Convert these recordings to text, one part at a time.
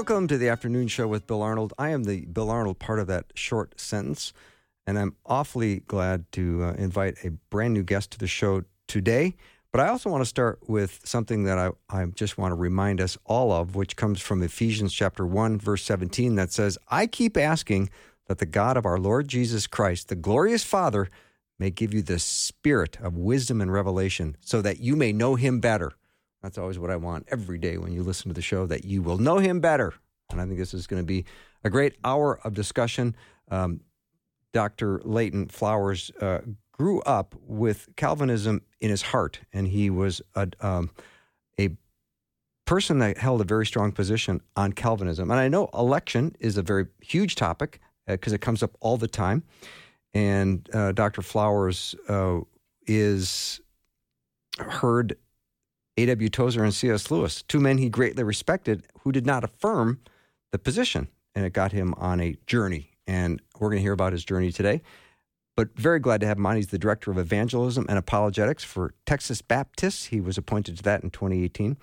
Welcome to the afternoon show with Bill Arnold. I am the Bill Arnold part of that short sentence, and I'm awfully glad to uh, invite a brand new guest to the show today. But I also want to start with something that I, I just want to remind us all of, which comes from Ephesians chapter 1, verse 17, that says, I keep asking that the God of our Lord Jesus Christ, the glorious Father, may give you the spirit of wisdom and revelation so that you may know him better. That's always what I want every day when you listen to the show, that you will know him better. And I think this is going to be a great hour of discussion. Um, Dr. Leighton Flowers uh, grew up with Calvinism in his heart, and he was a, um, a person that held a very strong position on Calvinism. And I know election is a very huge topic because uh, it comes up all the time. And uh, Dr. Flowers uh, is heard A.W. Tozer and C.S. Lewis, two men he greatly respected who did not affirm the position. And it got him on a journey. And we're going to hear about his journey today. But very glad to have him on. He's the director of evangelism and apologetics for Texas Baptists. He was appointed to that in 2018.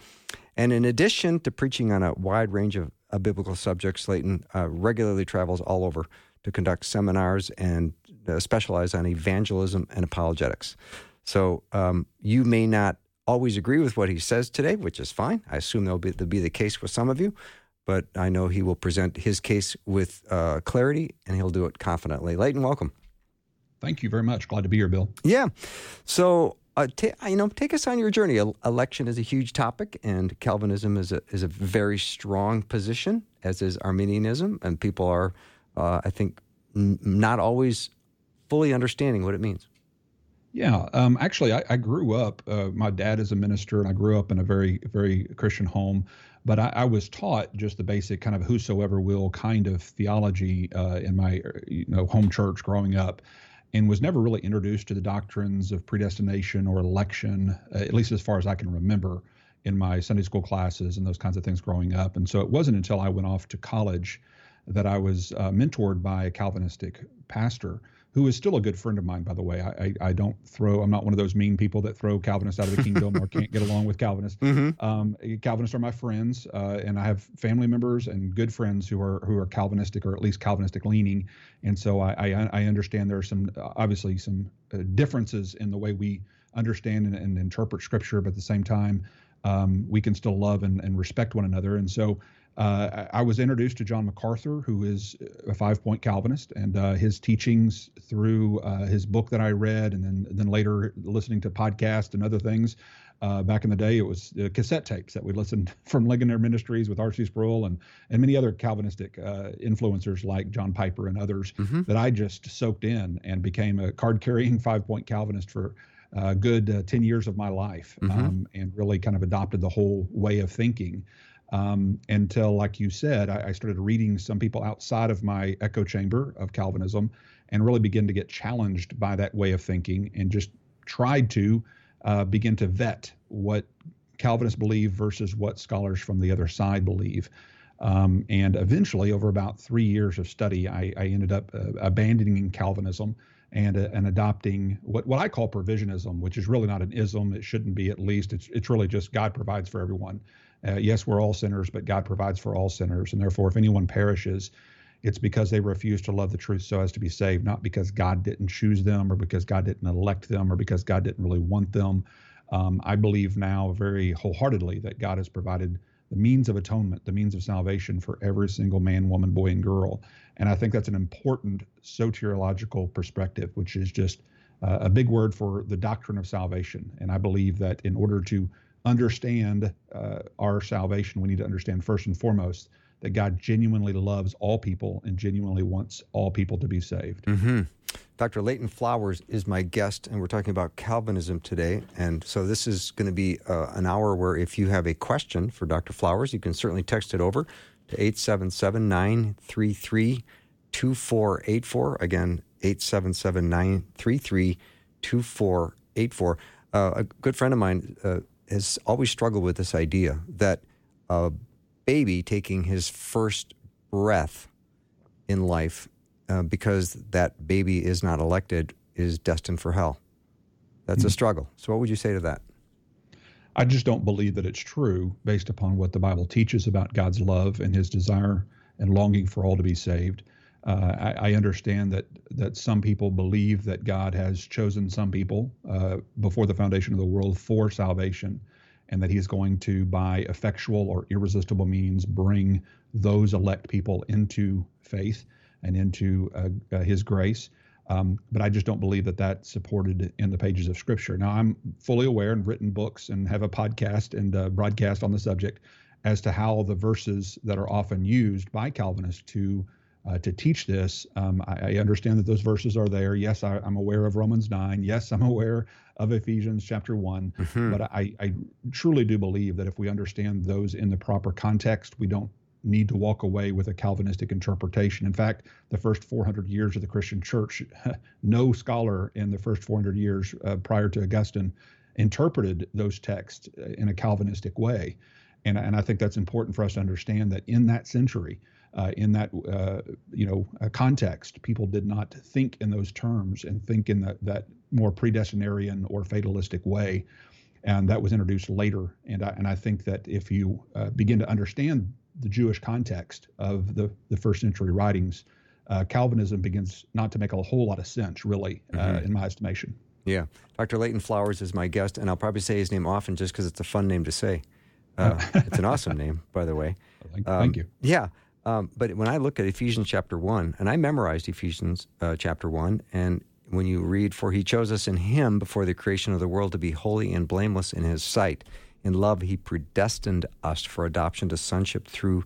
And in addition to preaching on a wide range of, of biblical subjects, Leighton uh, regularly travels all over to conduct seminars and uh, specialize on evangelism and apologetics. So um, you may not always agree with what he says today, which is fine. I assume that'll be, that'll be the case with some of you, but I know he will present his case with uh, clarity and he'll do it confidently. Leighton, welcome. Thank you very much. Glad to be here, Bill. Yeah. So, uh, t- you know, take us on your journey. Election is a huge topic, and Calvinism is a is a very strong position, as is Arminianism, and people are, uh, I think, n- not always fully understanding what it means. Yeah, um, actually, I, I, grew up. Uh, my dad is a minister, and I grew up in a very, very Christian home. But I, I was taught just the basic kind of whosoever will kind of theology uh, in my you know home church growing up, and was never really introduced to the doctrines of predestination or election, uh, at least as far as I can remember in my Sunday school classes and those kinds of things growing up. And so it wasn't until I went off to college that I was uh, mentored by a Calvinistic pastor who is still a good friend of mine, by the way. I, I, I, don't throw, I'm not one of those mean people that throw Calvinists out of the kingdom or can't get along with Calvinists. Mm-hmm. Um, Calvinists are my friends, uh, and I have family members and good friends who are who are Calvinistic or at least Calvinistic leaning. And so I, I, I understand there are some, obviously, some uh, differences in the way we understand and, and, interpret Scripture, but at the same time, um, we can still love and, and respect one another. And so uh, I was introduced to John MacArthur, who is a five point Calvinist, and uh, his teachings through uh, his book that I read, and then then later listening to podcasts and other things. Uh, back in the day, it was cassette tapes that we listened from Ligonier Ministries with R.C. Sproul and and many other Calvinistic uh, influencers like John Piper and others mm-hmm. that I just soaked in and became a card carrying five point Calvinist for a uh, good uh, 10 years of my life mm-hmm. um, and really kind of adopted the whole way of thinking um, until, like you said, I, I, started reading some people outside of my echo chamber of Calvinism and really begin to get challenged by that way of thinking and just tried to uh, begin to vet what Calvinists believe versus what scholars from the other side believe. Um, and eventually, over about three years of study, I, I ended up uh, abandoning Calvinism and, uh, and adopting what, what I call provisionism, which is really not an ism. It shouldn't be, at least. It's, it's really just God provides for everyone. Uh, yes, we're all sinners, but God provides for all sinners. And therefore, if anyone perishes, it's because they refuse to love the truth so as to be saved, not because God didn't choose them or because God didn't elect them or because God didn't really want them. Um, I believe now very wholeheartedly that God has provided the means of atonement, the means of salvation for every single man, woman, boy, and girl. And I think that's an important soteriological perspective, which is just uh, a big word for the doctrine of salvation. And I believe that in order to understand uh, our salvation, we need to understand first and foremost that God genuinely loves all people and genuinely wants all people to be saved. Mm-hmm. Dr. Leighton Flowers is my guest, and we're talking about Calvinism today. And so this is going to be uh, an hour where if you have a question for Dr. Flowers, you can certainly text it over to 877 933 2484. Again, 877 933 2484. Uh, a good friend of mine uh, has always struggled with this idea that a baby taking his first breath in life uh, because that baby is not elected is destined for hell. That's mm-hmm. a struggle. So, what would you say to that? I just don't believe that it's true based upon what the Bible teaches about God's love and his desire and longing for all to be saved. Uh, I, I, understand that that some people believe that God has chosen some people uh, before the foundation of the world for salvation, and that He's going to, by effectual or irresistible means, bring those elect people into faith and into uh, uh His grace. Um, but I just don't believe that that's supported in the pages of Scripture. Now, I'm fully aware and written books and have a podcast and uh, broadcast on the subject as to how the verses that are often used by Calvinists to uh, to teach this. Um, I, I, understand that those verses are there. Yes, I, am aware of Romans 9. Yes, I'm aware of Ephesians chapter one. Mm-hmm. But I, I truly do believe that if we understand those in the proper context, we don't need to walk away with a Calvinistic interpretation. In fact, the first 400 years of the Christian church, no scholar in the first 400 years uh, prior to Augustine interpreted those texts uh, in a Calvinistic way. And, and I think that's important for us to understand that in that century, uh, in that uh, you know uh, context. People did not think in those terms and think in that that more predestinarian or fatalistic way, and that was introduced later. And I, and I think that if you uh, begin to understand the Jewish context of the the first century writings, uh, Calvinism begins not to make a whole lot of sense, really, uh, mm-hmm. in my estimation. Yeah, Dr. Leighton Flowers is my guest, and I'll probably say his name often just because it's a fun name to say. it's an awesome name, by the way. Thank, um, thank you. Yeah. Um, but when I look at Ephesians chapter 1, and I memorized Ephesians uh, chapter 1, and when you read, For he chose us in him before the creation of the world to be holy and blameless in his sight. In love, he predestined us for adoption to sonship through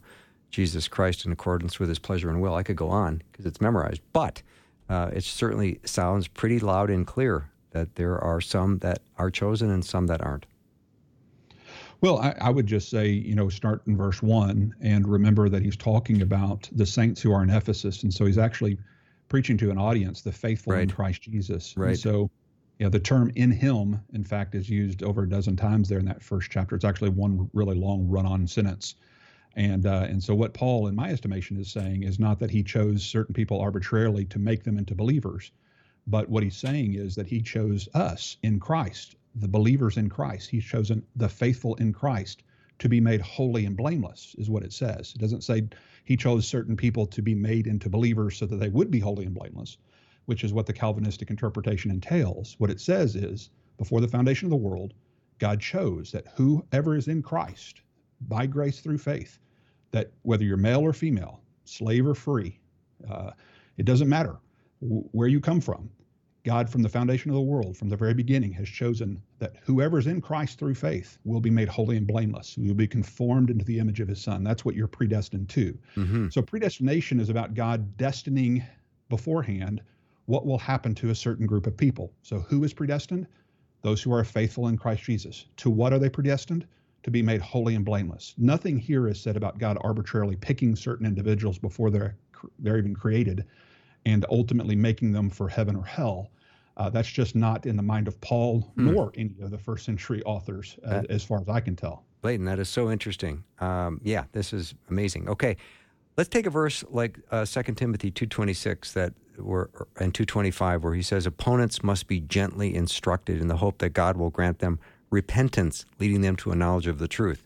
Jesus Christ in accordance with his pleasure and will. I could go on because it's memorized, but uh, it certainly sounds pretty loud and clear that there are some that are chosen and some that aren't. Well, I, I, would just say, you know, start in verse one and remember that he's talking about the saints who are in Ephesus. And so he's actually preaching to an audience, the faithful right. in Christ Jesus. Right. And so, you know, the term in him, in fact, is used over a dozen times there in that first chapter. It's actually one really long run on sentence. And uh, and so what Paul, in my estimation, is saying is not that he chose certain people arbitrarily to make them into believers, but what he's saying is that he chose us in Christ the believers in Christ. He's chosen the faithful in Christ to be made holy and blameless, is what it says. It doesn't say he chose certain people to be made into believers so that they would be holy and blameless, which is what the Calvinistic interpretation entails. What it says is, before the foundation of the world, God chose that whoever is in Christ, by grace through faith, that whether you're male or female, slave or free, uh, it doesn't matter where you come from. God, from the foundation of the world, from the very beginning, has chosen that whoever is in Christ through faith will be made holy and blameless. Will be conformed into the image of his son. That's what you're predestined to. Mm-hmm. So, predestination is about God destining beforehand what will happen to a certain group of people. So, who is predestined? Those who are faithful in Christ Jesus. To what are they predestined? To be made holy and blameless. Nothing here is said about God arbitrarily picking certain individuals before they're, they're even created and ultimately making them for heaven or hell. Uh, that's just not in the mind of Paul hmm. nor any of the first century authors, uh, as far as I can tell. Leighton, that is so interesting. Um, yeah, this is amazing. Okay, let's take a verse like uh, 2 Timothy 2.26 that were, and 2.25 where he says, Opponents must be gently instructed in the hope that God will grant them repentance, leading them to a knowledge of the truth.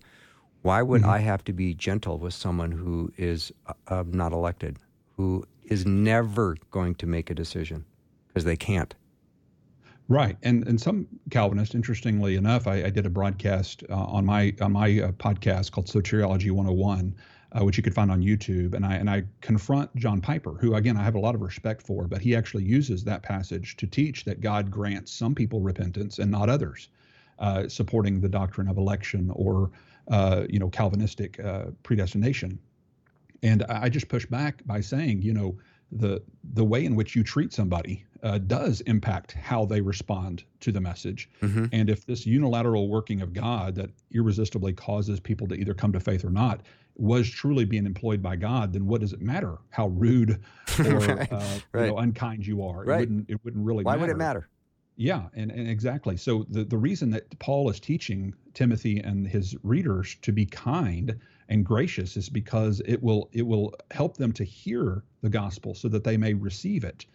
Why would mm-hmm. I have to be gentle with someone who is uh, not elected, who is never going to make a decision because they can't. Right, and and some Calvinists, interestingly enough, I, I did a broadcast uh, on my on my uh, podcast called Soteriology 101, uh, which you could find on YouTube, and I and I confront John Piper, who again I have a lot of respect for, but he actually uses that passage to teach that God grants some people repentance and not others, uh, supporting the doctrine of election or uh, you know Calvinistic uh, predestination. And I just push back by saying, you know, the the way in which you treat somebody uh, does impact how they respond to the message. Mm-hmm. And if this unilateral working of God that irresistibly causes people to either come to faith or not was truly being employed by God, then what does it matter how rude or right. Uh, right. You know, unkind you are? Right. It wouldn't it wouldn't really Why matter. would it matter? Yeah, and, and exactly. So the, the reason that Paul is teaching Timothy and his readers to be kind and gracious is because it will it will help them to hear the gospel so that they may receive it.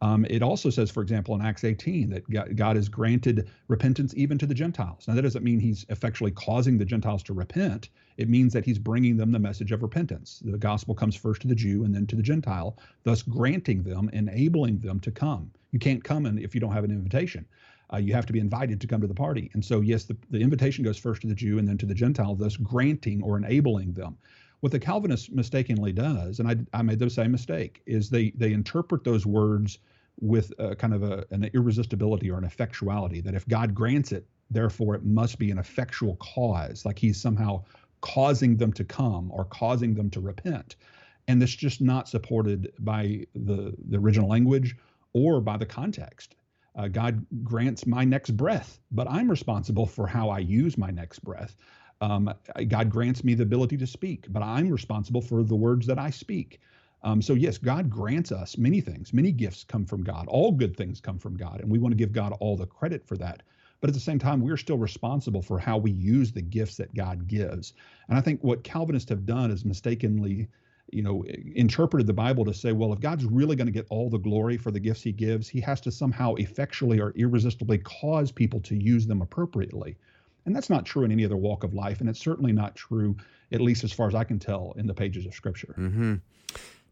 Um, it also says, for example, in Acts 18, that God has granted repentance even to the Gentiles. Now, that doesn't mean he's effectually causing the Gentiles to repent. It means that he's bringing them the message of repentance. The gospel comes first to the Jew and then to the Gentile, thus granting them, enabling them to come. You can't come in if you don't have an invitation. Uh, you have to be invited to come to the party. And so, yes, the, the invitation goes first to the Jew and then to the Gentile, thus granting or enabling them. What the Calvinist mistakenly does, and I, I made the same mistake, is they they interpret those words with a, kind of a, an irresistibility or an effectuality that if God grants it, therefore it must be an effectual cause, like He's somehow causing them to come or causing them to repent. And that's just not supported by the, the original language or by the context. Uh, God grants my next breath, but I'm responsible for how I use my next breath. Um, God grants me the ability to speak, but I'm responsible for the words that I speak. Um, so, yes, God grants us many things. Many gifts come from God. All good things come from God, and we want to give God all the credit for that. But at the same time, we're still responsible for how we use the gifts that God gives. And I think what Calvinists have done is mistakenly, you know, interpreted the Bible to say, well, if God's really going to get all the glory for the gifts he gives, he has to somehow effectually or irresistibly cause people to use them appropriately. And that's not true in any other walk of life. And it's certainly not true, at least as far as I can tell, in the pages of Scripture. Mm-hmm.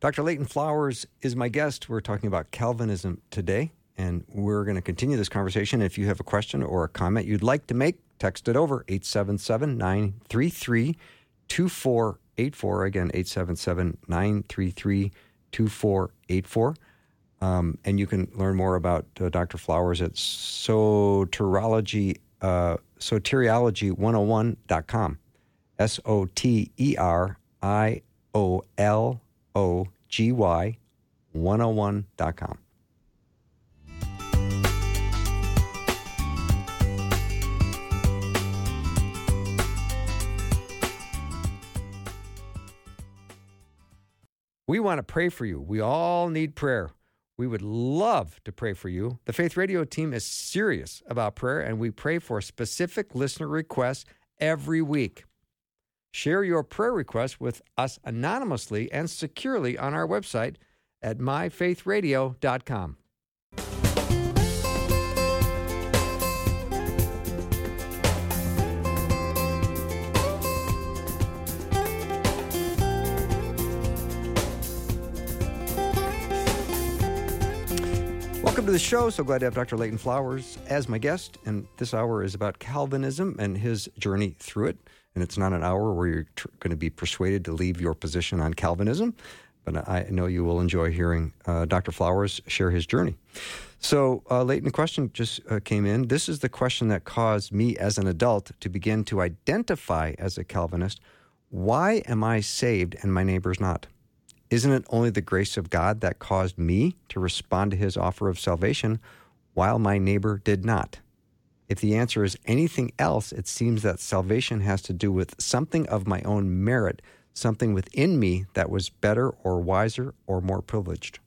Dr. Leighton Flowers is my guest. We're talking about Calvinism today, and we're going to continue this conversation. If you have a question or a comment you'd like to make, text it over 877 933 2484. Again, 877 933 2484. Um, and you can learn more about uh, Dr. Flowers at soterology, uh, soteriology101.com. S O T E R I O L O G Y 101.com. We want to pray for you. We all need prayer. We would love to pray for you. The Faith Radio team is serious about prayer, and we pray for specific listener requests every week. Share your prayer requests with us anonymously and securely on our website at myfaithradio.com. Welcome to the show. So glad to have Dr. Leighton Flowers as my guest. And this hour is about Calvinism and his journey through it and it's not an hour where you're tr- going to be persuaded to leave your position on Calvinism. But I know you will enjoy hearing uh, Dr. Flowers share his journey. So, uh, Leighton, the question just uh, came in. This is the question that caused me as an adult to begin to identify as a Calvinist. Why am I saved and my neighbor's not? Isn't it only the grace of God that caused me to respond to his offer of salvation while my neighbor did not? If the answer is anything else, it seems that salvation has to do with something of my own merit, something within me that was better or wiser or more privileged.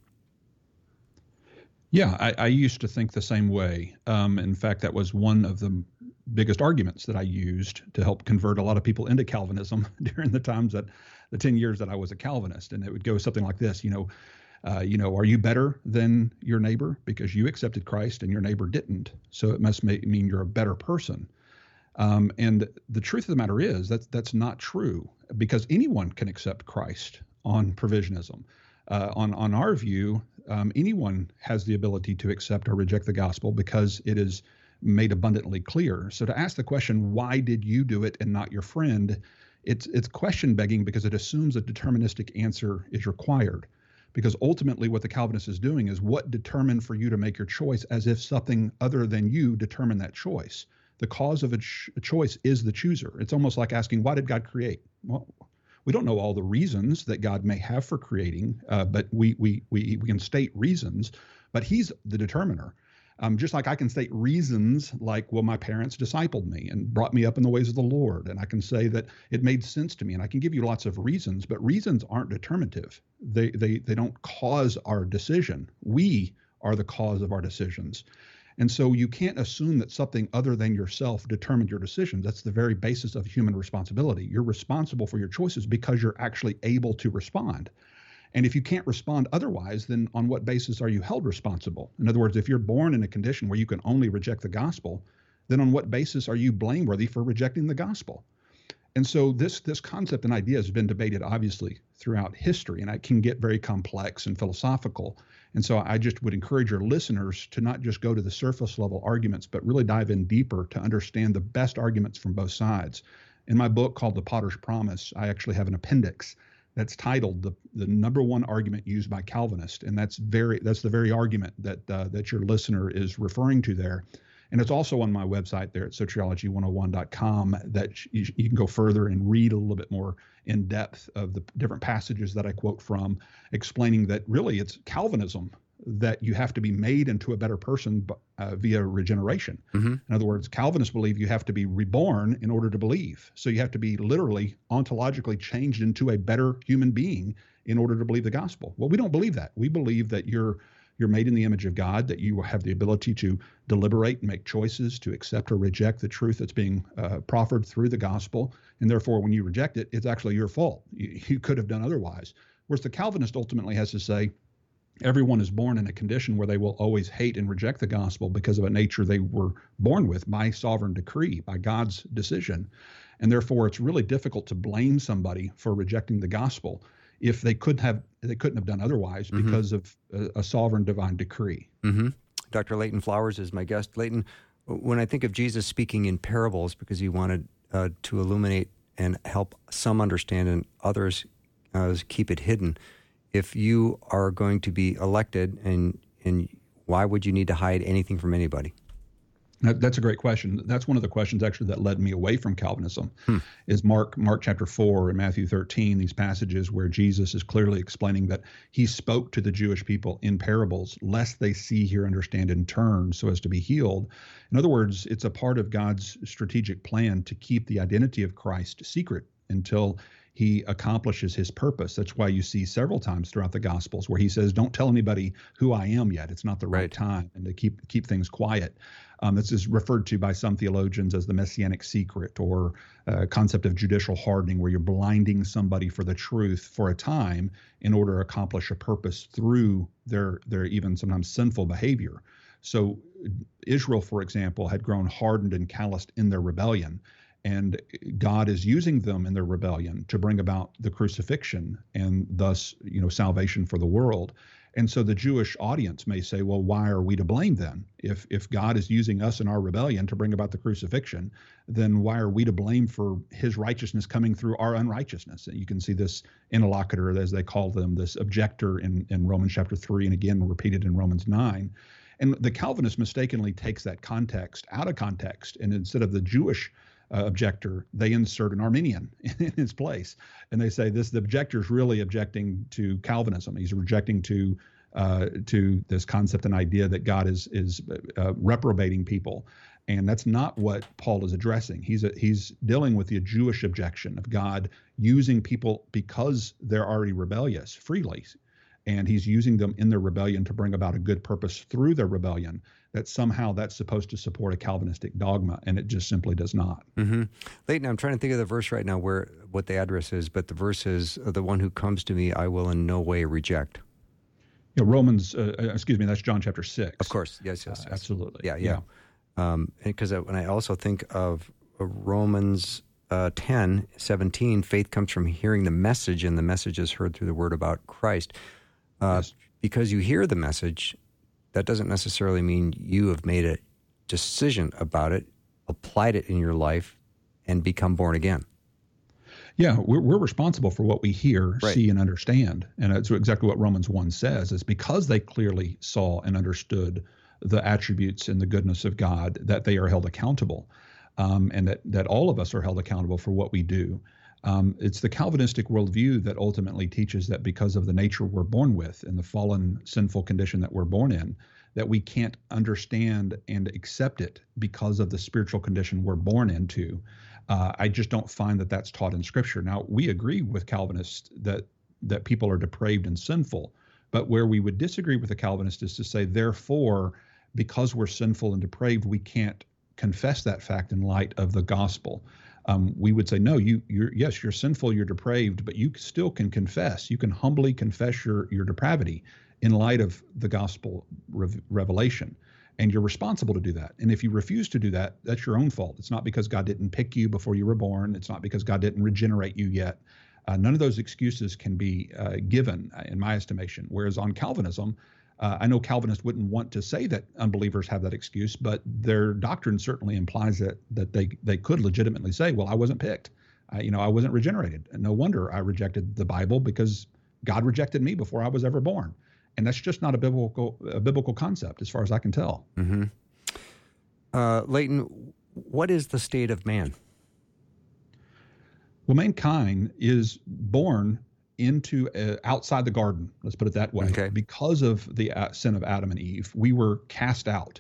Yeah, I, I used to think the same way. Um, in fact, that was one of the biggest arguments that I used to help convert a lot of people into Calvinism during the times that the 10 years that I was a Calvinist. And it would go something like this, you know, uh, you know, are you better than your neighbor because you accepted Christ and your neighbor didn't? So it must mean you're a better person. Um, and the truth of the matter is that that's not true because anyone can accept Christ on provisionism. Uh, on on our view, um, anyone has the ability to accept or reject the gospel because it is made abundantly clear. So to ask the question, why did you do it and not your friend? It's it's question begging because it assumes a deterministic answer is required. Because ultimately what the calvinist is doing is what determined for you to make your choice as if something other than you determined that choice. The cause of a, ch- a, choice is the chooser. It's almost like asking why did god create? Well we don't know all the reasons that god may have for creating uh, but we, we we we can state reasons but he's the determiner Um, just like I can state reasons like, well, my parents discipled me and brought me up in the ways of the Lord. And I can say that it made sense to me. And I can give you lots of reasons, but reasons aren't determinative. They, they, they don't cause our decision. We are the cause of our decisions. And so you can't assume that something other than yourself determined your decisions. That's the very basis of human responsibility. You're responsible for your choices because you're actually able to respond. And if you can't respond otherwise, then on what basis are you held responsible? In other words, if you're born in a condition where you can only reject the gospel, then on what basis are you blameworthy for rejecting the gospel? And so this this concept and idea has been debated obviously throughout history, and it can get very complex and philosophical. And so I just would encourage your listeners to not just go to the surface level arguments, but really dive in deeper to understand the best arguments from both sides. In my book called The Potter's Promise, I actually have an appendix that's titled the, the number one argument used by Calvinists, and that's very that's the very argument that uh, that your listener is referring to there. And it's also on my website there at soteriology101.com that you, you, can go further and read a little bit more in depth of the different passages that I quote from, explaining that really it's Calvinism that you have to be made into a better person uh, via regeneration. Mm-hmm. In other words, Calvinists believe you have to be reborn in order to believe. So you have to be literally ontologically changed into a better human being in order to believe the gospel. Well, we don't believe that. We believe that you're you're made in the image of God, that you have the ability to deliberate and make choices to accept or reject the truth that's being uh, proffered through the gospel. And therefore, when you reject it, it's actually your fault. You, you could have done otherwise. Whereas the Calvinist ultimately has to say, everyone is born in a condition where they will always hate and reject the gospel because of a nature they were born with by sovereign decree, by God's decision. And therefore, it's really difficult to blame somebody for rejecting the gospel if they couldn't have they couldn't have done otherwise mm-hmm. because of a, a, sovereign divine decree. Mm-hmm. Dr. Leighton Flowers is my guest. Leighton, when I think of Jesus speaking in parables, because he wanted uh, to illuminate and help some understand and others uh, keep it hidden. If you are going to be elected, and and why would you need to hide anything from anybody? That's a great question. That's one of the questions actually that led me away from Calvinism. Hmm. Is Mark Mark chapter four and Matthew thirteen these passages where Jesus is clearly explaining that he spoke to the Jewish people in parables, lest they see, hear, understand, and turn, so as to be healed. In other words, it's a part of God's strategic plan to keep the identity of Christ secret until he accomplishes his purpose. That's why you see several times throughout the Gospels where he says, "Don't tell anybody who I am yet. It's not the right, right time," and to keep keep things quiet. Um, this is referred to by some theologians as the messianic secret or uh, concept of judicial hardening, where you're blinding somebody for the truth for a time in order to accomplish a purpose through their their even sometimes sinful behavior. So Israel, for example, had grown hardened and calloused in their rebellion and God is using them in their rebellion to bring about the crucifixion and thus, you know, salvation for the world. And so the Jewish audience may say, well, why are we to blame then? If if God is using us in our rebellion to bring about the crucifixion, then why are we to blame for his righteousness coming through our unrighteousness? And you can see this interlocutor, as they call them, this objector in, in Romans chapter three, and again repeated in Romans nine. And the Calvinist mistakenly takes that context out of context. And instead of the Jewish uh, objector, they insert an Arminian in his place, and they say this: the objector is really objecting to Calvinism. He's rejecting to uh, to this concept and idea that God is is uh, reprobating people, and that's not what Paul is addressing. He's a, he's dealing with the Jewish objection of God using people because they're already rebellious freely, and he's using them in their rebellion to bring about a good purpose through their rebellion that somehow that's supposed to support a Calvinistic dogma, and it just simply does not. Mm-hmm. Leighton, I'm trying to think of the verse right now where what the address is, but the verse is the one who comes to me, I will in no way reject. Yeah, Romans, uh, uh excuse me, that's John chapter six. Of course, yes, yes, yes. Uh, absolutely. Yeah, yeah. yeah. Um, because when I also think of Romans uh, 10, 17, faith comes from hearing the message, and the message is heard through the word about Christ. Uh, yes. Because you hear the message, that doesn't necessarily mean you have made a decision about it, applied it in your life, and become born again. Yeah, we're, we're responsible for what we hear, right. see, and understand. And it's exactly what Romans 1 says is because they clearly saw and understood the attributes and the goodness of God, that they are held accountable. Um, and that, that all of us are held accountable for what we do. Um, it's the Calvinistic worldview that ultimately teaches that because of the nature we're born with and the fallen sinful condition that we're born in, that we can't understand and accept it because of the spiritual condition we're born into. Uh, I just don't find that that's taught in Scripture. Now, we agree with Calvinists that that people are depraved and sinful, but where we would disagree with the Calvinist is to say, therefore, because we're sinful and depraved, we can't confess that fact in light of the gospel. Um, we would say, no, you, you're yes, you're sinful, you're depraved, but you still can confess. You can humbly confess your your depravity in light of the gospel revelation. And you're responsible to do that. And if you refuse to do that, that's your own fault. It's not because God didn't pick you before you were born. It's not because God didn't regenerate you yet. Uh, none of those excuses can be uh, given, uh, in my estimation. Whereas on Calvinism, uh, I know Calvinists wouldn't want to say that unbelievers have that excuse, but their doctrine certainly implies that that they they could legitimately say, "Well, I wasn't picked. you know, I wasn't regenerated. And no wonder I rejected the Bible because God rejected me before I was ever born." and that's just not a biblical a biblical concept as far as I can tell. Mm-hmm. Uh, Leighton, what is the state of man? Well, mankind is born into uh, outside the garden. Let's put it that way. Okay. Because of the uh, sin of Adam and Eve, we were cast out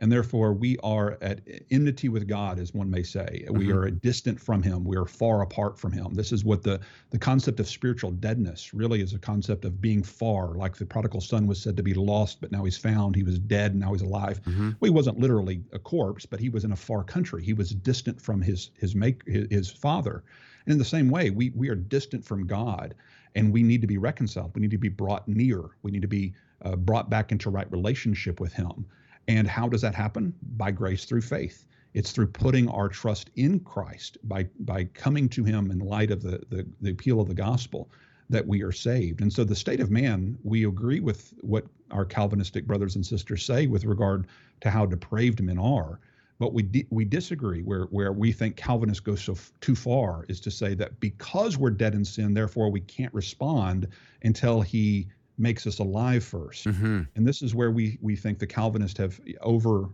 and therefore we are at enmity with God, as one may say. Mm-hmm. We are distant from Him. We are far apart from Him. This is what the the concept of spiritual deadness really is a concept of being far, like the prodigal son was said to be lost, but now he's found. He was dead, and now he's alive. Mm-hmm. Well, he wasn't literally a corpse, but he was in a far country. He was distant from his his make his, his father. And in the same way, we we are distant from God, and we need to be reconciled. We need to be brought near. We need to be uh, brought back into right relationship with Him. And how does that happen? By grace through faith. It's through putting our trust in Christ, by by coming to Him in light of the, the, the appeal of the gospel, that we are saved. And so the state of man, we agree with what our Calvinistic brothers and sisters say with regard to how depraved men are. But we di- we disagree where where we think Calvinists go so f- too far is to say that because we're dead in sin, therefore we can't respond until He makes us alive 1st mm-hmm. And this is where we we think the Calvinists have over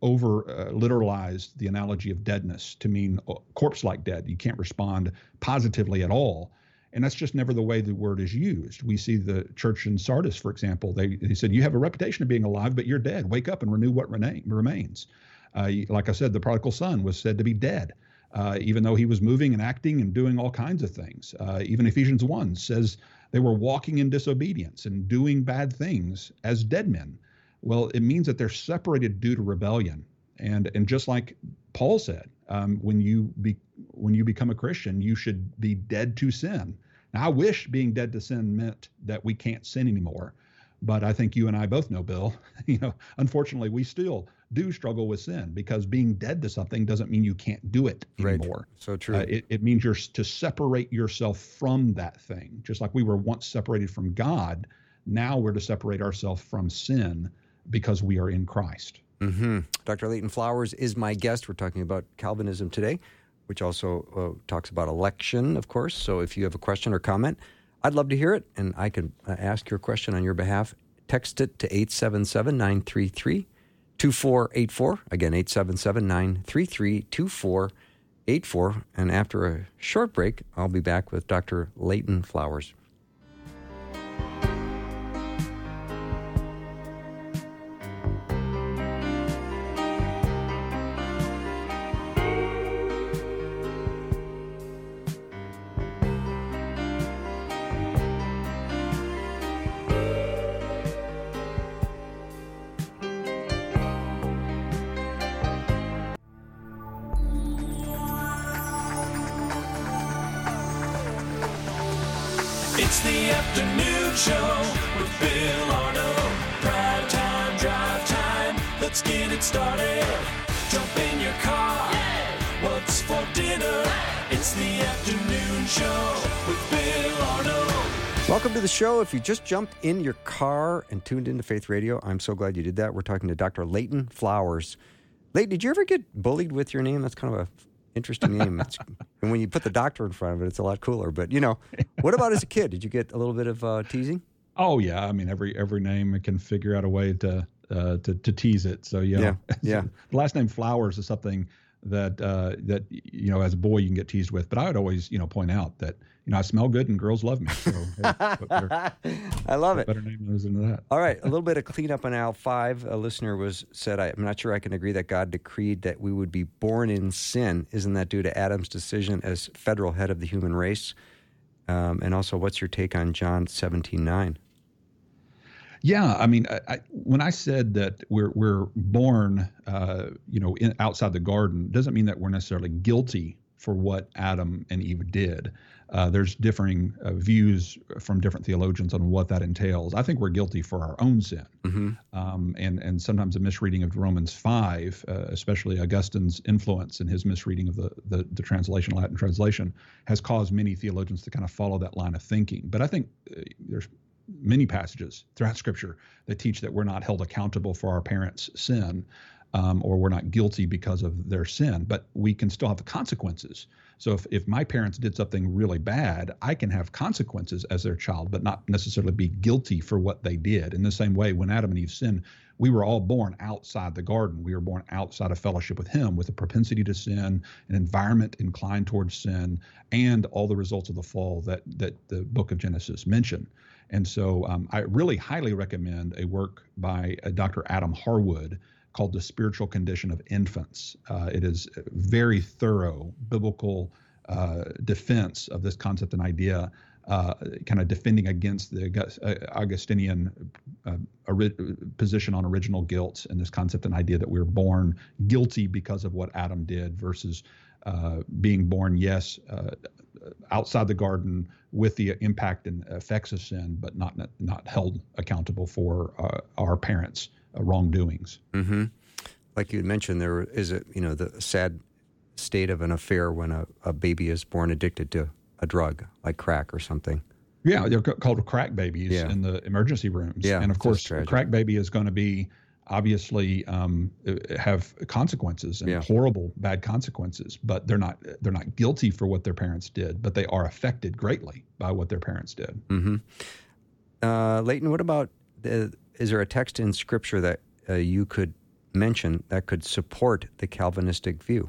over uh, literalized the analogy of deadness to mean corpse like dead. You can't respond positively at all. And that's just never the way the word is used. We see the church in Sardis, for example, they, they said, You have a reputation of being alive, but you're dead. Wake up and renew what rena- remains. Uh, like I said, the prodigal son was said to be dead. Uh, even though he was moving and acting and doing all kinds of things. Uh, even Ephesians 1 says they were walking in disobedience and doing bad things as dead men. Well, it means that they're separated due to rebellion. And and just like Paul said, um, when you be when you become a Christian, you should be dead to sin. Now, I wish being dead to sin meant that we can't sin anymore, but I think you and I both know, Bill. You know, unfortunately, we still do struggle with sin because being dead to something doesn't mean you can't do it anymore. Right. So true. Uh, it, it means you're to separate yourself from that thing. Just like we were once separated from God, now we're to separate ourselves from sin because we are in Christ. Mm-hmm. Dr. Leighton Flowers is my guest. We're talking about Calvinism today, which also uh, talks about election, of course. So if you have a question or comment, I'd love to hear it, and I can uh, ask your question on your behalf. Text it to 877 933 2484. Again, 877 933 2484. And after a short break, I'll be back with Dr. Leighton Flowers. If you just jumped in your car and tuned into Faith Radio, I'm so glad you did that. We're talking to Dr. Leighton Flowers. Leighton, did you ever get bullied with your name? That's kind of a interesting name. It's, and when you put the doctor in front of it, it's a lot cooler. But you know, what about as a kid? Did you get a little bit of uh, teasing? Oh yeah, I mean every every name can figure out a way to uh, to to tease it. So yeah, yeah, yeah. the last name Flowers is something that uh, that you know as a boy you can get teased with. But I would always you know point out that you know I smell good and girls love me. So hey, better, I love it. Better name into that. All right, a little bit of cleanup on aisle five. A listener was said, "I'm not sure I can agree that God decreed that we would be born in sin. Isn't that due to Adam's decision as federal head of the human race?" Um, and also, what's your take on John 17 9? Yeah, I mean, I, I, when I said that we're we're born, uh, you know, in, outside the garden, doesn't mean that we're necessarily guilty for what Adam and Eve did. Uh, there's differing uh, views from different theologians on what that entails. I think we're guilty for our own sin, mm-hmm. um, and and sometimes a misreading of Romans five, uh, especially Augustine's influence and his misreading of the, the the translation Latin translation, has caused many theologians to kind of follow that line of thinking. But I think uh, there's many passages throughout Scripture that teach that we're not held accountable for our parents' sin, um, or we're not guilty because of their sin, but we can still have the consequences. So if, if my parents did something really bad, I can have consequences as their child, but not necessarily be guilty for what they did. In the same way, when Adam and Eve sinned, we were all born outside the garden. We were born outside of fellowship with Him, with a propensity to sin, an environment inclined towards sin, and all the results of the fall that that the book of Genesis mentioned. And so um, I really highly recommend a work by uh, Dr. Adam Harwood called The Spiritual Condition of Infants. Uh, it is very thorough biblical uh, defense of this concept and idea, uh, kind of defending against the uh, Augustinian uh, position on original guilt and this concept and idea that we're born guilty because of what Adam did versus being born, yes, outside the garden with the impact and effects of sin, but not not held accountable for uh, our parents' uh, wrongdoings. Mm-hmm. Like you mentioned, there is a you know the sad state of an affair when a, a baby is born addicted to a drug like crack or something. Yeah, they're called crack babies yeah. in the emergency rooms. Yeah, and of course, a crack baby is going to be obviously um, have consequences and yeah. horrible bad consequences but they're not they're not guilty for what their parents did but they are affected greatly by what their parents did mm-hmm. uh, leighton what about the, is there a text in scripture that uh, you could mention that could support the calvinistic view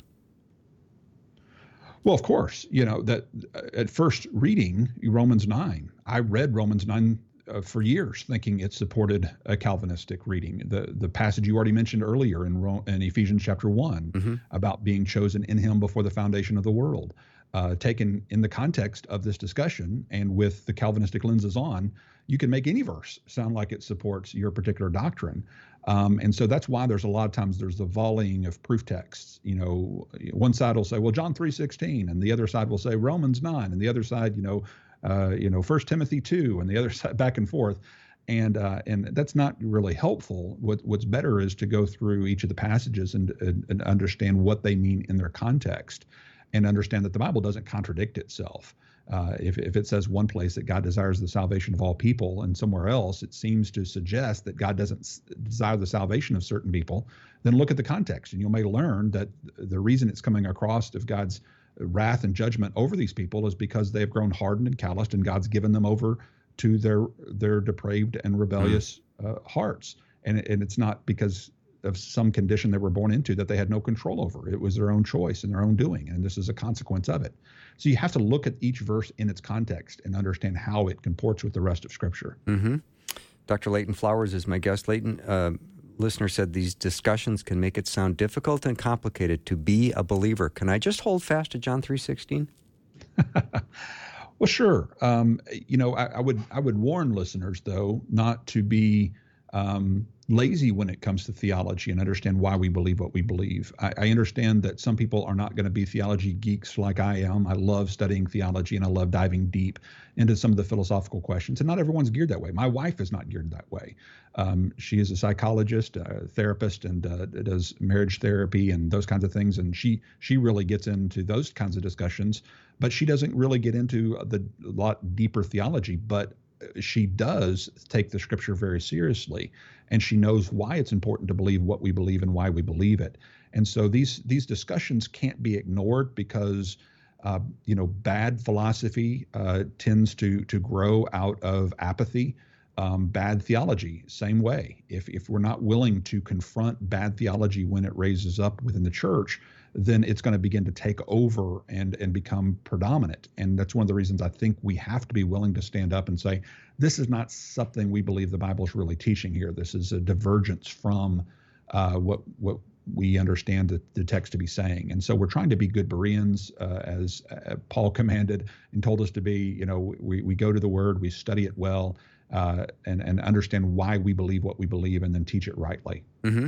well, of course, you know that uh, at first reading Romans 9, I read Romans 9 uh, for years, thinking it supported a Calvinistic reading. The the passage you already mentioned earlier in, Ro- in Ephesians chapter one mm-hmm. about being chosen in Him before the foundation of the world, uh, taken in the context of this discussion and with the Calvinistic lenses on, you can make any verse sound like it supports your particular doctrine. Um, and so that's why there's a lot of times there's the volleying of proof texts. You know, one side will say, well, John 3.16, and the other side will say Romans 9, and the other side, you know, uh, you know, First Timothy two, and the other side back and forth, and uh, and that's not really helpful. What what's better is to go through each of the passages and, and, and understand what they mean in their context, and understand that the Bible doesn't contradict itself. Uh, if, if it says one place that God desires the salvation of all people and somewhere else it seems to suggest that God doesn't desire the salvation of certain people, then look at the context and you may learn that the reason it's coming across of God's wrath and judgment over these people is because they have grown hardened and calloused, and God's given them over to their their depraved and rebellious mm. uh, hearts. And and it's not because of some condition they were born into that they had no control over. It was their own choice and their own doing, and this is a consequence of it. So you have to look at each verse in its context and understand how it comports with the rest of Scripture. Mm-hmm. Dr. Leighton Flowers is my guest. Leighton, uh, listener said these discussions can make it sound difficult and complicated to be a believer. Can I just hold fast to John three sixteen? well, sure. Um, you know, I, I, would I would warn listeners though not to be um, lazy when it comes to theology and understand why we believe what we believe. I, I understand that some people are not going to be theology geeks like I am. I love studying theology and I love diving deep into some of the philosophical questions. And not everyone's geared that way. My wife is not geared that way. Um, she is a psychologist, a therapist, and uh, does marriage therapy and those kinds of things. And she she really gets into those kinds of discussions, but she doesn't really get into the lot deeper theology. But she does take the scripture very seriously and she knows why it's important to believe what we believe and why we believe it and so these these discussions can't be ignored because uh, you know bad philosophy uh, tends to to grow out of apathy Um, bad theology, same way. If if we're not willing to confront bad theology when it raises up within the church, then it's going to begin to take over and and become predominant. And that's one of the reasons I think we have to be willing to stand up and say, this is not something we believe the Bible is really teaching here. This is a divergence from uh, what what we understand the, the, text to be saying. And so we're trying to be good Bereans, uh, as uh, Paul commanded and told us to be. You know, we, we go to the Word, we study it well, uh, and and understand why we believe what we believe, and then teach it rightly. Mm-hmm.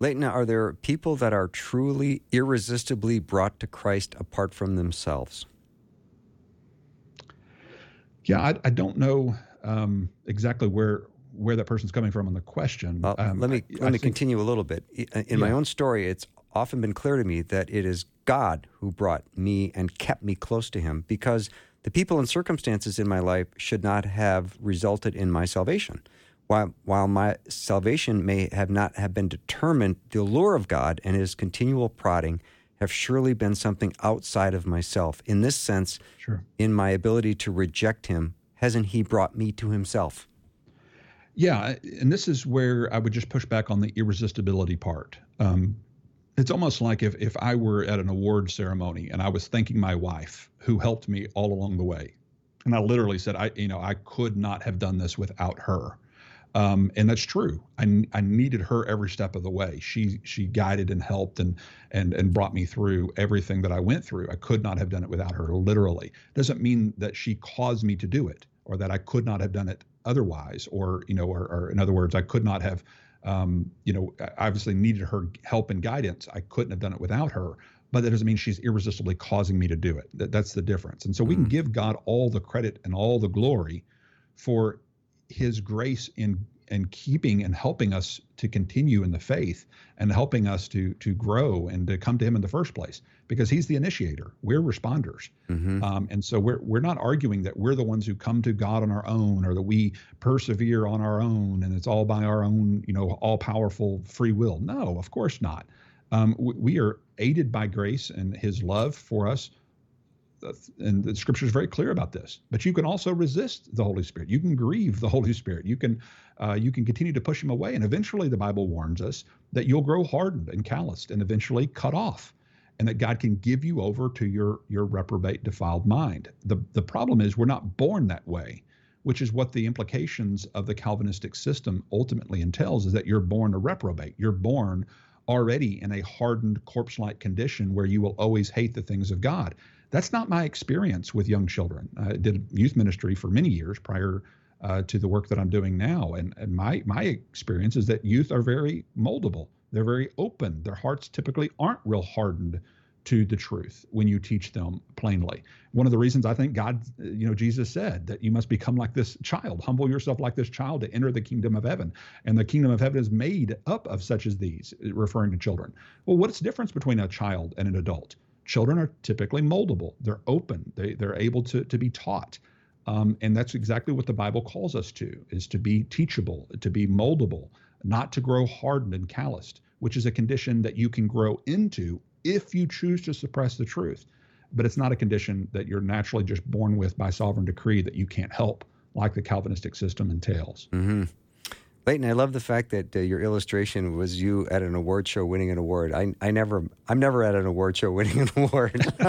Leighton, are there people that are truly irresistibly brought to Christ apart from themselves? Yeah, I, I don't know um, exactly where where that person's coming from on the question. Well, um, let me I, let I me think, continue a little bit. In yeah. my own story, it's often been clear to me that it is God who brought me and kept me close to Him because the people and circumstances in my life should not have resulted in my salvation. While, while my salvation may have not have been determined, the allure of God and His continual prodding have surely been something outside of myself. In this sense, sure. in my ability to reject Him, hasn't He brought me to Himself? Yeah, and this is where I would just push back on the irresistibility part. Um, it's almost like if, if I were at an award ceremony and I was thanking my wife who helped me all along the way. And I literally said, I, you know, I could not have done this without her. Um, and that's true. I, I needed her every step of the way. She she guided and helped and and and brought me through everything that I went through. I could not have done it without her. Literally, doesn't mean that she caused me to do it or that I could not have done it otherwise, or you know, or, or in other words, I could not have, um, you know, obviously needed her help and guidance. I couldn't have done it without her. But that doesn't mean she's irresistibly causing me to do it. That, that's the difference. And so we mm. can give God all the credit and all the glory for His grace in and keeping and helping us to continue in the faith and helping us to to grow and to come to him in the first place because he's the initiator. We're responders. Mm-hmm. um, and so we're we're not arguing that we're the ones who come to god on our own or that we persevere on our own and it's all by our own you know all powerful free will. No of course not. Um, we, we are aided by grace and his love for us and the scripture is very clear about this. But you can also resist the Holy Spirit. You can grieve the Holy Spirit. You can uh, you can continue to push him away, and eventually, the Bible warns us that you'll grow hardened and calloused, and eventually cut off, and that God can give you over to your your reprobate, defiled mind. the The problem is we're not born that way, which is what the implications of the Calvinistic system ultimately entails: is that you're born a reprobate. You're born already in a hardened corpse-like condition where you will always hate the things of God that's not my experience with young children. I did youth ministry for many years prior uh, to the work that I'm doing now, and, and my my experience is that youth are very moldable. They're very open. Their hearts typically aren't real hardened to the truth when you teach them plainly. One of the reasons I think God, you know, Jesus said that you must become like this child, humble yourself like this child to enter the kingdom of heaven. And the kingdom of heaven is made up of such as these, referring to children. Well, what's the difference between a child and an adult? Children are typically moldable. They're open. They they're able to to be taught. Um, and that's exactly what the Bible calls us to: is to be teachable, to be moldable, not to grow hardened and calloused, which is a condition that you can grow into if you choose to suppress the truth. But it's not a condition that you're naturally just born with by sovereign decree that you can't help, like the Calvinistic system entails. Mm-hmm. Leighton, I love the fact that uh, your illustration was you at an award show winning an award. I, I never, I'm never at an award show winning an award.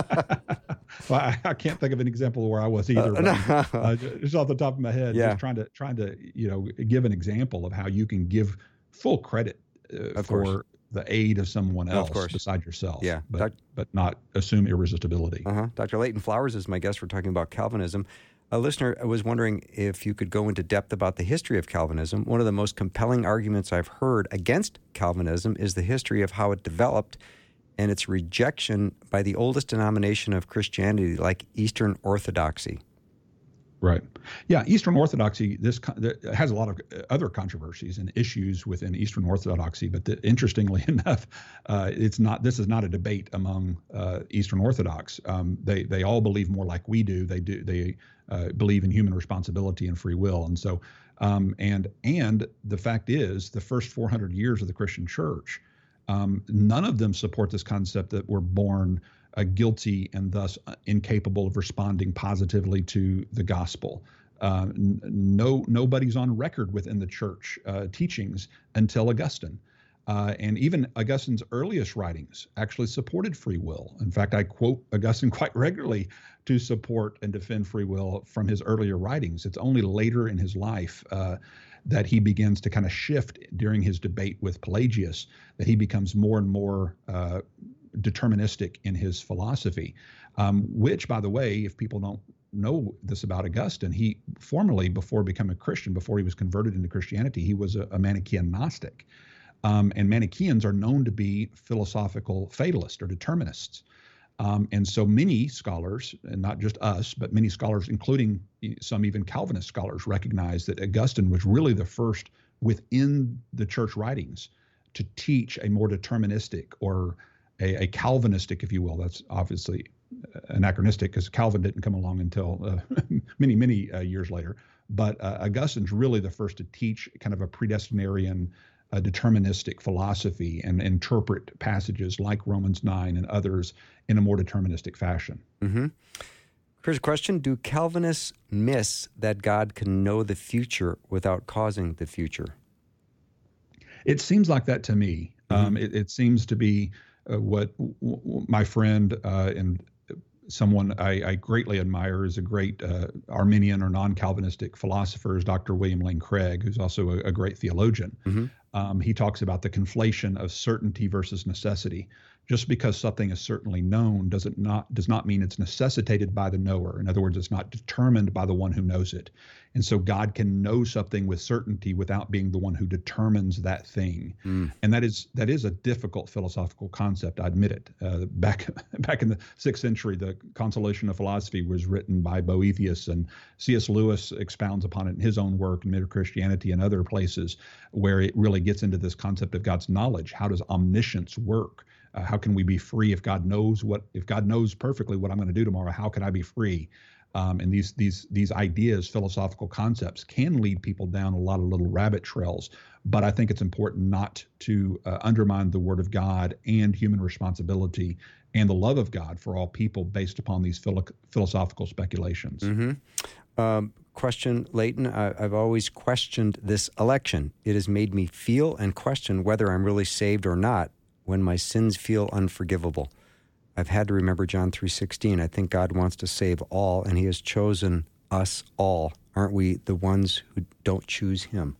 well, I, I, can't think of an example where I was either. Uh, no. uh, just off the top of my head, yeah. just trying to trying to you know give an example of how you can give full credit uh, for course. the aid of someone else of beside yourself. Yeah, but Doc- but not assume irresistibility. Uh-huh. Dr. Leighton Flowers is my guest. We're talking about Calvinism. A listener was wondering if you could go into depth about the history of Calvinism. One of the most compelling arguments I've heard against Calvinism is the history of how it developed and its rejection by the oldest denomination of Christianity, like Eastern Orthodoxy. Right. Yeah, Eastern Orthodoxy this has a lot of uh, other controversies and issues within Eastern Orthodoxy, but the, interestingly enough, uh, it's not. This is not a debate among uh, Eastern Orthodox. Um, they they all believe more like we do. They do they uh, believe in human responsibility and free will, and so um, and and the fact is, the first 400 years of the Christian Church, um, none of them support this concept that we're born uh, guilty and thus uh, incapable of responding positively to the gospel. Uh, no, nobody's on record within the church uh, teachings until Augustine. Uh, and even Augustine's earliest writings actually supported free will. In fact, I quote Augustine quite regularly to support and defend free will from his earlier writings. It's only later in his life uh, that he begins to kind of shift during his debate with Pelagius, that he becomes more and more uh, deterministic in his philosophy, um, which, by the way, if people don't know this about Augustine, he formerly, before becoming a Christian, before he was converted into Christianity, he was a, a Manichaean Gnostic. Um, and Manichaeans are known to be philosophical fatalists or determinists. Um, and so many scholars, and not just us, but many scholars, including some even Calvinist scholars, recognize that Augustine was really the first within the church writings to teach a more deterministic or a, a Calvinistic, if you will. That's obviously anachronistic because Calvin didn't come along until uh, many, many uh, years later. But uh, Augustine's really the first to teach kind of a predestinarian a deterministic philosophy and interpret passages like Romans 9 and others in a more deterministic fashion. Mm-hmm. Here's a question Do Calvinists miss that God can know the future without causing the future? It seems like that to me. Mm-hmm. Um, it, it, seems to be uh, what w- my friend uh, and someone I, I, greatly admire is a great uh, Arminian or non-Calvinistic philosopher is Dr. William Lane Craig, who's also a, a great theologian. Mm-hmm. Um, he talks about the conflation of certainty versus necessity just because something is certainly known does it not does not mean it's necessitated by the knower. In other words it's not determined by the one who knows it. And so god can know something with certainty without being the one who determines that thing. Mm. and that is that is a difficult philosophical concept i admit it. Uh, back back in the sixth century the consolation of philosophy was written by boethius and cs lewis expounds upon it in his own work in Mere Christianity and other places where it really gets into this concept of god's knowledge. How does omniscience work uh, how can we be free if God knows what if God knows perfectly what I'm going to do tomorrow? How can I be free? Um, and these these these ideas, philosophical concepts, can lead people down a lot of little rabbit trails. But I think it's important not to uh, undermine the Word of God and human responsibility and the love of God for all people based upon these philo- philosophical speculations. Mm-hmm. Um, question, Leighton. I, I've always questioned this election. It has made me feel and question whether I'm really saved or not when my sins feel unforgivable. I've had to remember John 3:16. I think God wants to save all and he has chosen us all. Aren't we the ones who don't choose him?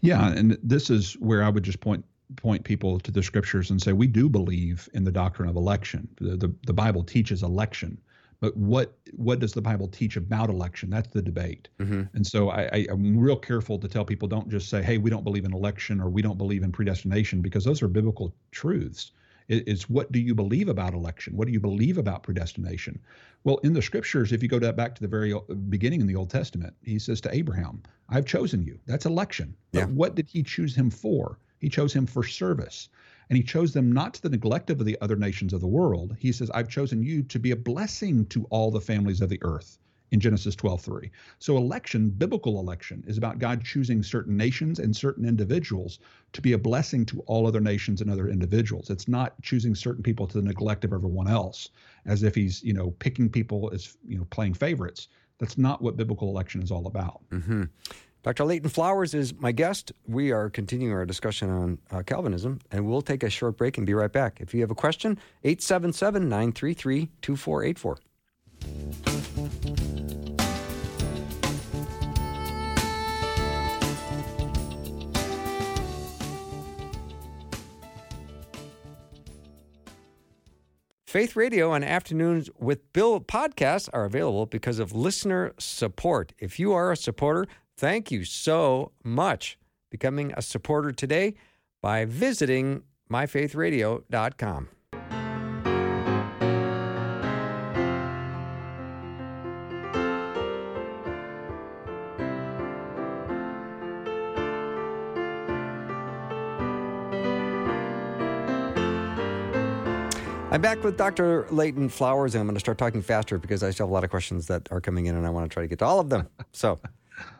Yeah, and this is where I would just point point people to the scriptures and say we do believe in the doctrine of election. The, the, the Bible teaches election. But what what does the Bible teach about election? That's the debate. Mm-hmm. And so I, I, am real careful to tell people don't just say, "Hey, we don't believe in election" or "We don't believe in predestination," because those are biblical truths. It, it's what do you believe about election? What do you believe about predestination? Well, in the scriptures, if you go to, back to the very beginning in the Old Testament, he says to Abraham, "I've chosen you." That's election. Yeah. But what did he choose him for? He chose him for service. And he chose them not to the neglect of the other nations of the world. He says, I've chosen you to be a blessing to all the families of the earth in Genesis 12:3. So election, biblical election, is about God choosing certain nations and certain individuals to be a blessing to all other nations and other individuals. It's not choosing certain people to the neglect of everyone else, as if he's, you know, picking people as, you know, playing favorites. That's not what biblical election is all about. Mm-hmm. Dr. Leighton Flowers is my guest. We are continuing our discussion on uh, Calvinism, and we'll take a short break and be right back. If you have a question, 877 933 2484. Faith Radio and Afternoons with Bill podcasts are available because of listener support. If you are a supporter, Thank you so much. Becoming a supporter today by visiting myfaithradio.com. I'm back with Dr. Leighton Flowers, and I'm going to start talking faster because I still have a lot of questions that are coming in, and I want to try to get to all of them. So,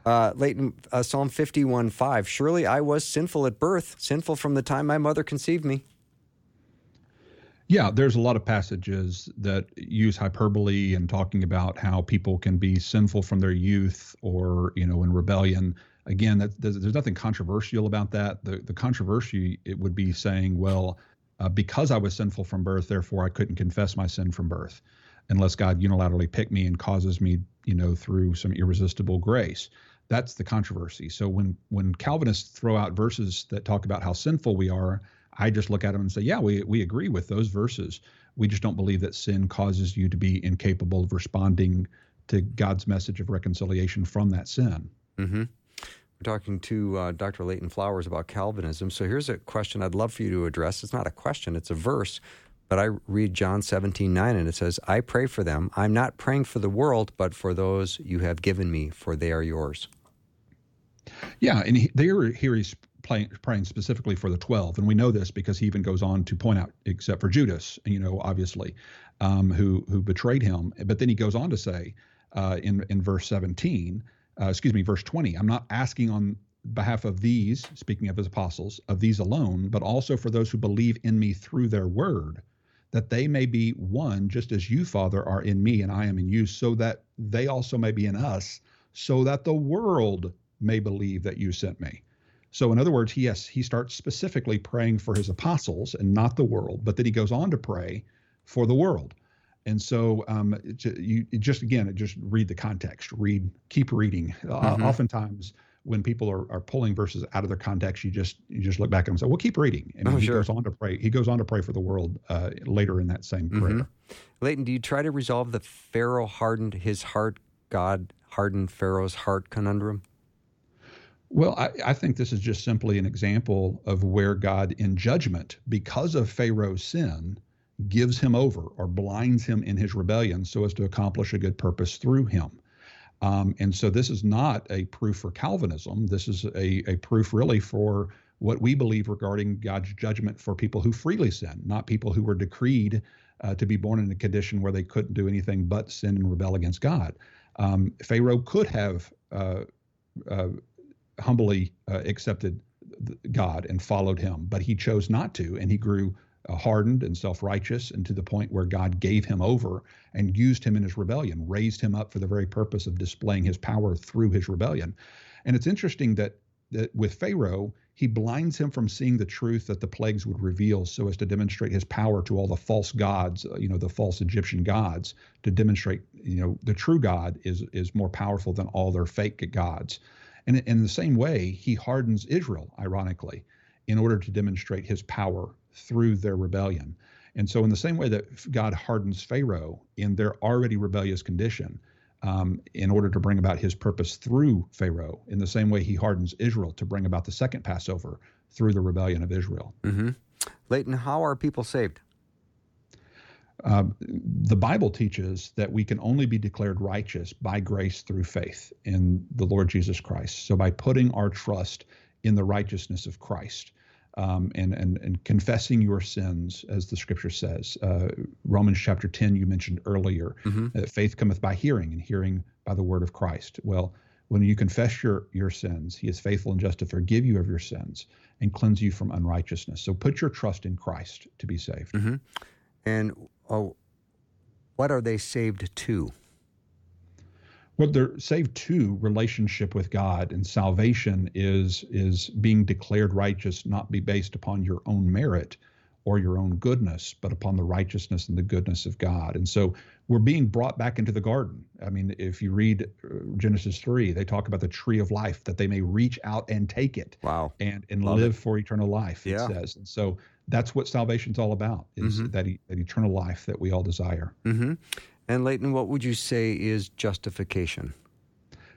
uh, Leighton, uh, Psalm 51 5. Surely I was sinful at birth, sinful from the time my mother conceived me. Yeah, there's a lot of passages that use hyperbole and talking about how people can be sinful from their youth or, you know, in rebellion. Again, that, there's, there's nothing controversial about that. The the controversy it would be saying, well, uh, because I was sinful from birth, therefore I couldn't confess my sin from birth, unless God unilaterally picked me and causes me, you know, through some irresistible grace. That's the controversy. So when when Calvinists throw out verses that talk about how sinful we are, I just look at them and say, yeah, we we agree with those verses. We just don't believe that sin causes you to be incapable of responding to God's message of reconciliation from that sin. Mm-hmm. We're talking to uh, Dr. Leighton Flowers about Calvinism. So here's a question I'd love for you to address. It's not a question, it's a verse. But I read John 17, 9, and it says, I pray for them. I'm not praying for the world, but for those you have given me, for they are yours. Yeah, and he, there here he's playing, praying specifically for the 12. And we know this because he even goes on to point out, except for Judas, you know, obviously, um, who, who betrayed him. But then he goes on to say uh, in, in verse 17, uh, excuse me, verse 20, I'm not asking on behalf of these, speaking of his apostles, of these alone, but also for those who believe in me through their word, that they may be one, just as you, Father, are in me and I am in you, so that they also may be in us, so that the world may believe that you sent me. So, in other words, he, yes, he starts specifically praying for his apostles and not the world, but then he goes on to pray for the world. And so, um, you just again, just read the context, read, keep reading. Uh, mm-hmm. Uh, oftentimes, when people are, are pulling verses out of their context, you just you just look back at them and say, "Well, keep reading." And oh, he sure. goes on to pray. He goes on to pray for the world uh, later in that same mm-hmm. prayer. Leighton, do you try to resolve the Pharaoh hardened his heart, God hardened Pharaoh's heart conundrum? Well, I, I, think this is just simply an example of where God, in judgment, because of Pharaoh's sin, gives him over or blinds him in his rebellion so as to accomplish a good purpose through him. Um, and so this is not a proof for Calvinism. This is a, a proof really for what we believe regarding God's judgment for people who freely sin, not people who were decreed uh, to be born in a condition where they couldn't do anything but sin and rebel against God. Um, Pharaoh could have uh, uh, humbly uh, accepted God and followed him, but he chose not to, and he grew hardened and self righteous, and to the point where God gave him over and used him in his rebellion, raised him up for the very purpose of displaying his power through his rebellion. And it's interesting that, that with Pharaoh, he blinds him from seeing the truth that the plagues would reveal so as to demonstrate his power to all the false gods uh, you know the false egyptian gods to demonstrate you know the true god is is more powerful than all their fake gods and in the same way, he hardens Israel, ironically, in order to demonstrate his power through their rebellion. And so, in the same way that God hardens Pharaoh in their already rebellious condition, um, in order to bring about his purpose through Pharaoh, in the same way he hardens Israel to bring about the second Passover through the rebellion of Israel. Mm-hmm. Leighton, how are people saved? Uh, the Bible teaches that we can only be declared righteous by grace through faith in the Lord Jesus Christ. So by putting our trust in the righteousness of Christ. Um, and, and, and confessing your sins, as the scripture says. Uh, Romans chapter 10, you mentioned earlier, mm-hmm. faith cometh by hearing, and hearing by the word of Christ. Well, when you confess your, your sins, he is faithful and just to forgive you of your sins and cleanse you from unrighteousness. So put your trust in Christ to be saved. Mm-hmm. And oh, what are they saved to? Well, they're saved to relationship with God, and salvation is is being declared righteous, not be based upon your own merit or your own goodness, but upon the righteousness and the goodness of God. And so we're being brought back into the garden. I mean, if you read uh, Genesis 3, they talk about the tree of life that they may reach out and take it. Wow. And and Love live it. for eternal life, yeah. it says. And so that's what salvation's all about is mm-hmm. that, that eternal life that we all desire. Mm-hmm. And Leighton, what would you say is justification?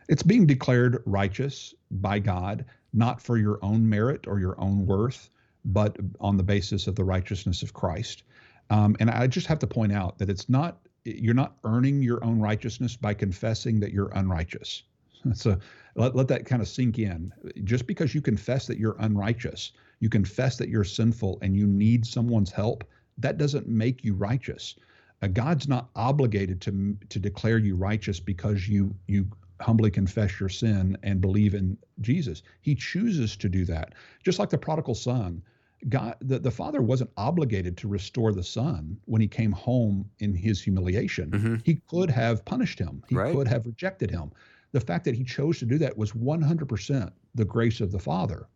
It's being declared righteous by God, not for your own merit or your own worth, but on the basis of the righteousness of Christ. Um, and I just have to point out that it's not you're not earning your own righteousness by confessing that you're unrighteous. So let, let that kind of sink in. Just because you confess that you're unrighteous, you confess that you're sinful and you need someone's help, that doesn't make you righteous. Uh, God's not obligated to to declare you righteous because you you humbly confess your sin and believe in Jesus. He chooses to do that. Just like the prodigal son, God, the, the father wasn't obligated to restore the son when he came home in his humiliation. Mm-hmm. He could have punished him. He right. could have rejected him. The fact that he chose to do that was 100% the grace of the father.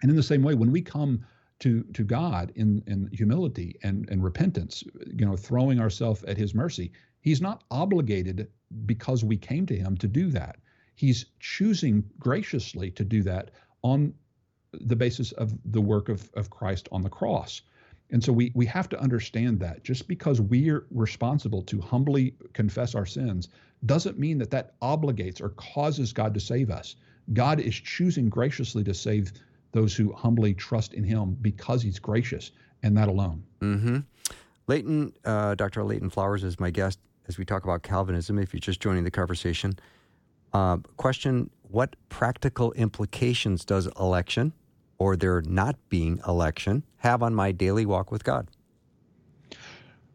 And in the same way, when we come to to God in in humility and and repentance, you know, throwing ourselves at His mercy, He's not obligated because we came to Him to do that. He's choosing graciously to do that on the basis of the work of, of Christ on the cross. And so we, we have to understand that just because we're responsible to humbly confess our sins doesn't mean that that obligates or causes God to save us. God is choosing graciously to save those who humbly trust in Him because He's gracious and that alone. Mm-hmm. Leighton, uh, Dr. Leighton Flowers is my guest as we talk about Calvinism. If you're just joining the conversation, uh, question What practical implications does election or there not being election have on my daily walk with God?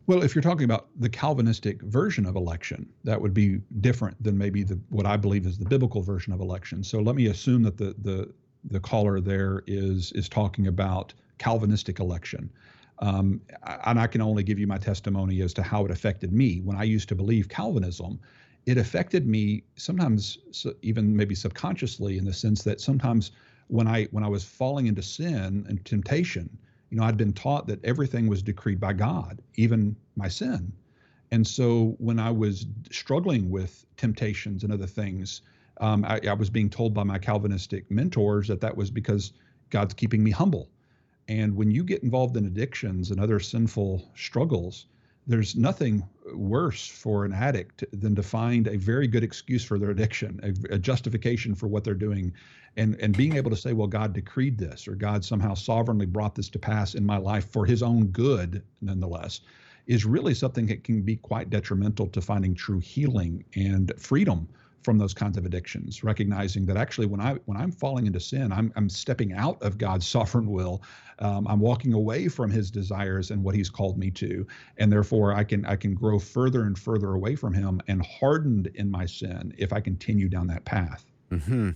Well, if you're talking about the Calvinistic version of election, that would be different than maybe the what I believe is the biblical version of election. So let me assume that the the the caller there is is talking about Calvinistic election. Um, and I can only give you my testimony as to how it affected me. When I used to believe Calvinism, it affected me sometimes even maybe subconsciously in the sense that sometimes when I when I was falling into sin and temptation, you know, I'd been taught that everything was decreed by God, even my sin. And so when I was struggling with temptations and other things, um, I, I was being told by my Calvinistic mentors that that was because God's keeping me humble. And when you get involved in addictions and other sinful struggles, there's nothing worse for an addict than to find a very good excuse for their addiction, a, a, justification for what they're doing, and and being able to say, well, God decreed this, or God somehow sovereignly brought this to pass in my life for His own good, nonetheless, is really something that can be quite detrimental to finding true healing and freedom from those kinds of addictions recognizing that actually when i when i'm falling into sin i'm, I'm stepping out of god's sovereign will. Um, i'm walking away from his desires and what he's called me to. And therefore i can i can grow further and further away from him and hardened in my sin if i continue down that path. Mm-hmm.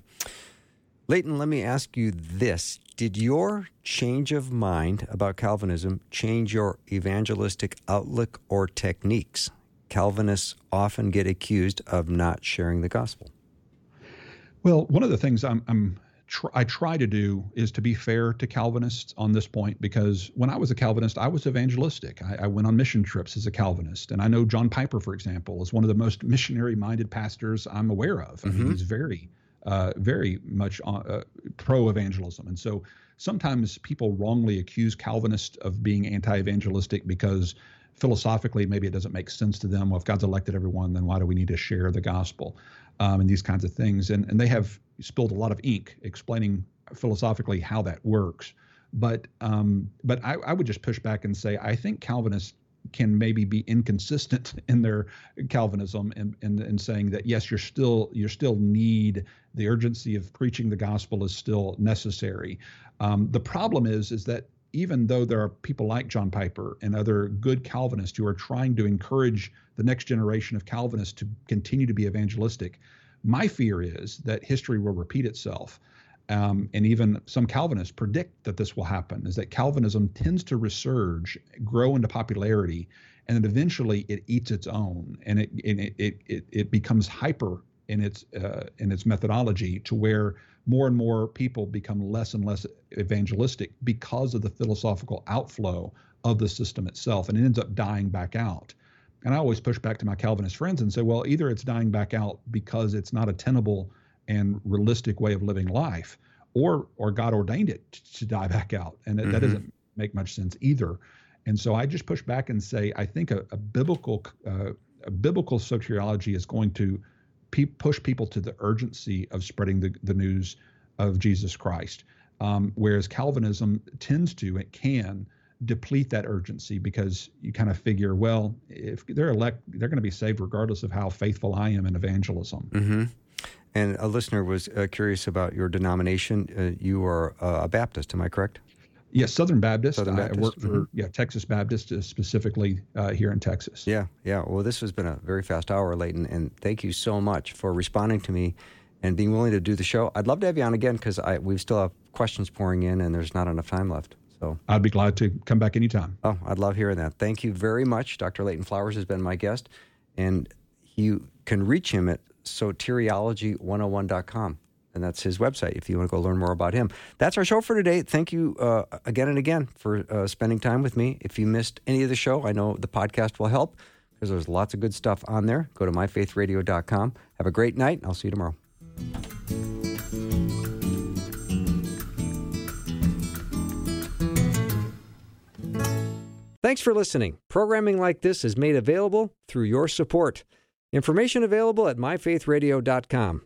leighton let me ask you this. Did your change of mind about calvinism change your evangelistic outlook or techniques Calvinists often get accused of not sharing the gospel? Well, one of the things I'm, I'm tr- I try to do is to be fair to Calvinists on this point because when I was a Calvinist, I was evangelistic. I, I went on mission trips as a Calvinist, and I know John Piper, for example, is one of the most missionary-minded pastors I'm aware of. I mean, mm-hmm. he's very, uh, very much uh, pro evangelism, and so sometimes people wrongly accuse Calvinists of being anti-evangelistic because philosophically maybe it doesn't make sense to them. Well, if God's elected everyone, then why do we need to share the gospel um, and these kinds of things? And and they have spilled a lot of ink explaining philosophically how that works. But um, but I, I would just push back and say I think Calvinists can maybe be inconsistent in their Calvinism and, and, and saying that yes, you're still you still need the urgency of preaching the gospel is still necessary. Um, the problem is is that even though there are people like John Piper and other good Calvinists who are trying to encourage the next generation of Calvinists to continue to be evangelistic, my fear is that history will repeat itself. Um, and even some Calvinists predict that this will happen, is that Calvinism tends to resurge, grow into popularity, and then eventually it eats its own and it, it, it, it, it becomes hyper in its, uh, in its methodology to where more and more people become less and less evangelistic because of the philosophical outflow of the system itself, and it ends up dying back out. And I always push back to my Calvinist friends and say, well, either it's dying back out because it's not a tenable and realistic way of living life, or or God ordained it to die back out, and mm-hmm. that doesn't make much sense either. And so I just push back and say, I think a, a biblical uh, a biblical soteriology is going to pe- push people to the urgency of spreading the, the news of Jesus Christ. Um, whereas Calvinism tends to, it can deplete that urgency because you kind of figure, well, if they're elect, they're going to be saved regardless of how faithful I am in evangelism. Mm-hmm. And a listener was uh, curious about your denomination. Uh, you are uh, a Baptist, am I correct? Yes, Southern Baptist. Southern Baptist. I work for mm-hmm. yeah Texas Baptist uh, specifically uh, here in Texas. Yeah, yeah. Well, this has been a very fast hour, Leighton, and thank you so much for responding to me and being willing to do the show. I'd love to have you on again because we still have questions pouring in, and there's not enough time left. So I'd be glad to come back anytime. Oh, I'd love hearing that. Thank you very much. Dr. Leighton Flowers has been my guest, and you can reach him at soteriology101.com. And that's his website if you want to go learn more about him. That's our show for today. Thank you uh, again and again for uh, spending time with me. If you missed any of the show, I know the podcast will help because there's lots of good stuff on there. Go to myfaithradio.com. Have a great night. and I'll see you tomorrow. Thanks for listening. Programming like this is made available through your support. Information available at myfaithradio.com.